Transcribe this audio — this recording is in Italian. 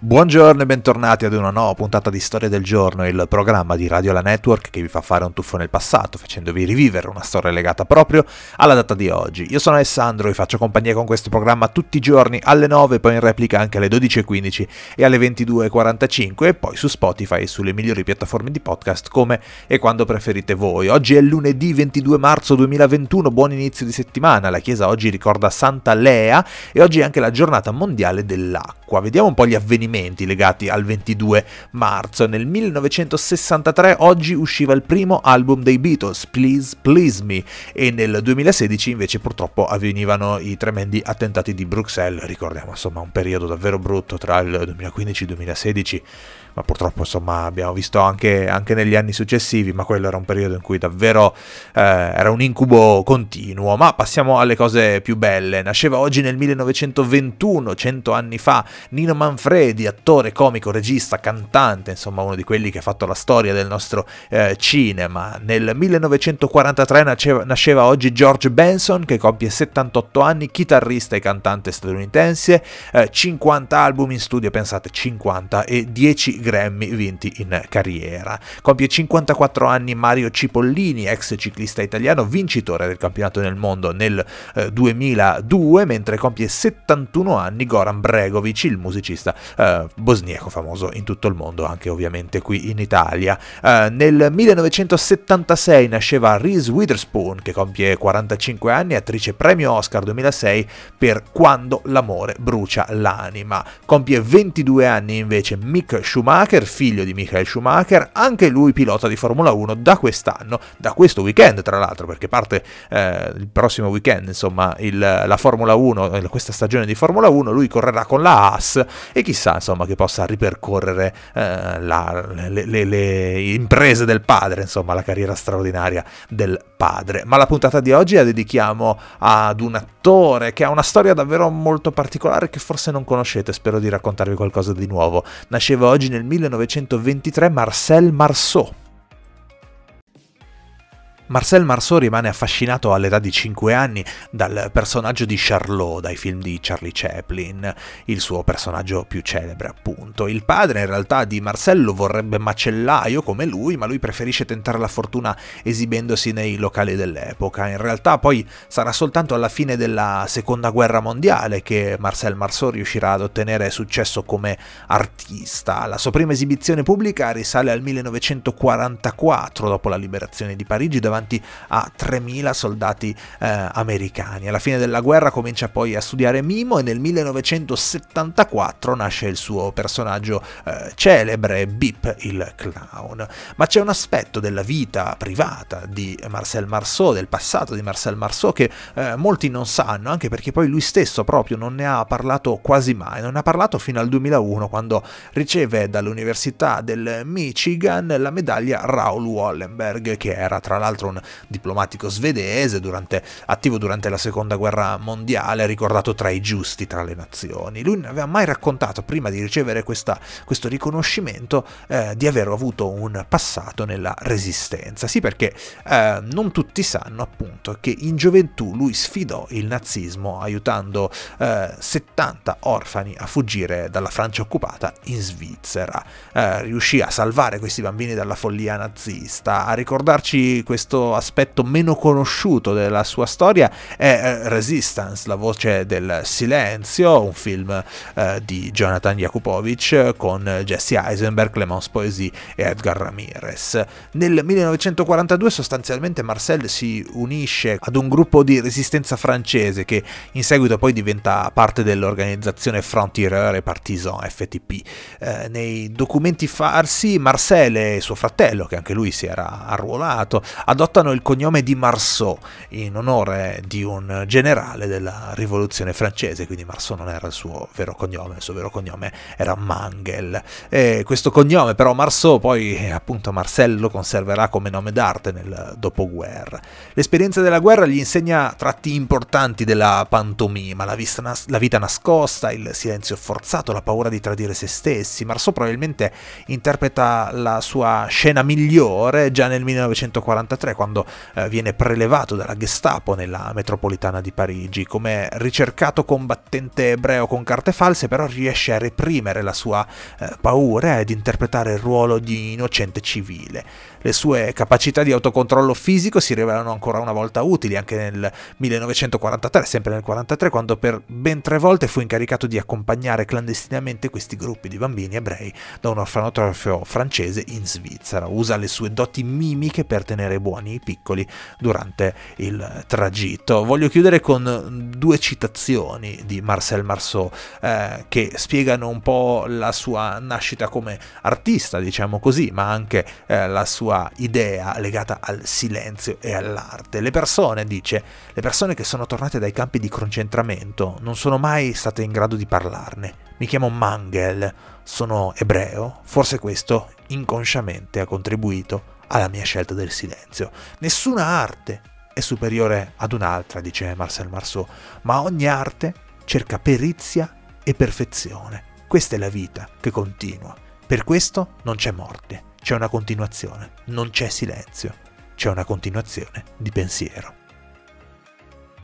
Buongiorno e bentornati ad una nuova puntata di Storia del Giorno, il programma di Radio La Network che vi fa fare un tuffo nel passato, facendovi rivivere una storia legata proprio alla data di oggi. Io sono Alessandro e faccio compagnia con questo programma tutti i giorni alle 9, poi in replica anche alle 12.15 e alle 22.45 e poi su Spotify e sulle migliori piattaforme di podcast come e quando preferite voi. Oggi è lunedì 22 marzo 2021, buon inizio di settimana, la chiesa oggi ricorda Santa Lea e oggi è anche la giornata mondiale dell'acqua. Vediamo un po' gli avvenimenti avvenimenti legati al 22 marzo. Nel 1963 oggi usciva il primo album dei Beatles, Please Please Me, e nel 2016 invece purtroppo avvenivano i tremendi attentati di Bruxelles. Ricordiamo insomma un periodo davvero brutto tra il 2015 e il 2016 ma purtroppo insomma abbiamo visto anche, anche, negli anni successivi, ma quello era un periodo in cui davvero eh, era un incubo continuo. Ma passiamo alle cose più belle. Nasceva oggi nel 1921, cento anni fa, Nino Manfredi, attore, comico, regista, cantante, insomma uno di quelli che ha fatto la storia del nostro eh, cinema. Nel 1943 nasceva, nasceva oggi George Benson, che compie 78 anni, chitarrista e cantante statunitense, eh, 50 album in studio, pensate 50 e 10 Grammy vinti in carriera. Compie 54 anni Mario Cipollini, ex ciclista italiano, vincitore del campionato del mondo nel eh, 2002, mentre compie 71 anni Goran Bregovic, il musicista eh, bosniaco famoso in tutto il mondo, anche ovviamente qui in Italia. Eh, nel 1976 nasceva Reese Witherspoon, che compie 45 anni, attrice premio Oscar 2006 per Quando l'amore brucia l'anima. Compie 22 anni invece Mick Schumacher, Schumacher, figlio di Michael Schumacher, anche lui pilota di Formula 1 da quest'anno, da questo weekend tra l'altro, perché parte eh, il prossimo weekend, insomma, il, la Formula 1, eh, questa stagione di Formula 1, lui correrà con la Haas e chissà, insomma, che possa ripercorrere eh, la, le, le, le imprese del padre, insomma, la carriera straordinaria del padre. Ma la puntata di oggi la dedichiamo ad un attore che ha una storia davvero molto particolare che forse non conoscete, spero di raccontarvi qualcosa di nuovo. Nasceva oggi nel 1923 Marcel Marceau Marcel Marceau rimane affascinato all'età di 5 anni dal personaggio di Charlot dai film di Charlie Chaplin, il suo personaggio più celebre appunto. Il padre in realtà di Marcel lo vorrebbe macellaio come lui, ma lui preferisce tentare la fortuna esibendosi nei locali dell'epoca. In realtà poi sarà soltanto alla fine della seconda guerra mondiale che Marcel Marceau riuscirà ad ottenere successo come artista. La sua prima esibizione pubblica risale al 1944 dopo la liberazione di Parigi davanti davanti a 3.000 soldati eh, americani. Alla fine della guerra comincia poi a studiare mimo e nel 1974 nasce il suo personaggio eh, celebre, Bip il clown. Ma c'è un aspetto della vita privata di Marcel Marceau, del passato di Marcel Marceau che eh, molti non sanno, anche perché poi lui stesso proprio non ne ha parlato quasi mai, non ne ha parlato fino al 2001 quando riceve dall'Università del Michigan la medaglia Raoul Wallenberg, che era tra l'altro un diplomatico svedese durante, attivo durante la seconda guerra mondiale, ricordato tra i giusti tra le nazioni. Lui non aveva mai raccontato, prima di ricevere questa, questo riconoscimento, eh, di aver avuto un passato nella resistenza. Sì, perché eh, non tutti sanno appunto che in gioventù lui sfidò il nazismo aiutando eh, 70 orfani a fuggire dalla Francia occupata in Svizzera. Eh, riuscì a salvare questi bambini dalla follia nazista, a ricordarci questo questo aspetto meno conosciuto della sua storia è eh, Resistance, la voce del silenzio, un film eh, di Jonathan Jakupovic con Jesse Eisenberg, Clemence Poesy e Edgar Ramirez. Nel 1942 sostanzialmente Marcel si unisce ad un gruppo di resistenza francese che in seguito poi diventa parte dell'organizzazione Frontier et Partisan FTP. Eh, nei documenti farsi Marcel e suo fratello, che anche lui si era arruolato, adottano adottano il cognome di Marceau in onore di un generale della rivoluzione francese, quindi Marceau non era il suo vero cognome, il suo vero cognome era Mangel. E questo cognome però Marceau poi appunto Marcel lo conserverà come nome d'arte nel dopoguerra. L'esperienza della guerra gli insegna tratti importanti della pantomima, la, nas- la vita nascosta, il silenzio forzato, la paura di tradire se stessi. Marceau probabilmente interpreta la sua scena migliore già nel 1943 1943 quando eh, viene prelevato dalla Gestapo nella metropolitana di Parigi. Come ricercato combattente ebreo con carte false però riesce a reprimere la sua eh, paura ed interpretare il ruolo di innocente civile. Le sue capacità di autocontrollo fisico si rivelano ancora una volta utili anche nel 1943, sempre nel 1943, quando per ben tre volte fu incaricato di accompagnare clandestinamente questi gruppi di bambini ebrei da un orfanotrofio francese in Svizzera. Usa le sue doti mimiche per tenere buoni i piccoli durante il tragitto. Voglio chiudere con due citazioni di Marcel Marceau eh, che spiegano un po' la sua nascita come artista, diciamo così, ma anche eh, la sua idea legata al silenzio e all'arte. Le persone, dice, le persone che sono tornate dai campi di concentramento non sono mai state in grado di parlarne. Mi chiamo Mangel, sono ebreo, forse questo inconsciamente ha contribuito alla mia scelta del silenzio. Nessuna arte è superiore ad un'altra, dice Marcel Marceau, ma ogni arte cerca perizia e perfezione. Questa è la vita che continua. Per questo non c'è morte, c'è una continuazione, non c'è silenzio, c'è una continuazione di pensiero.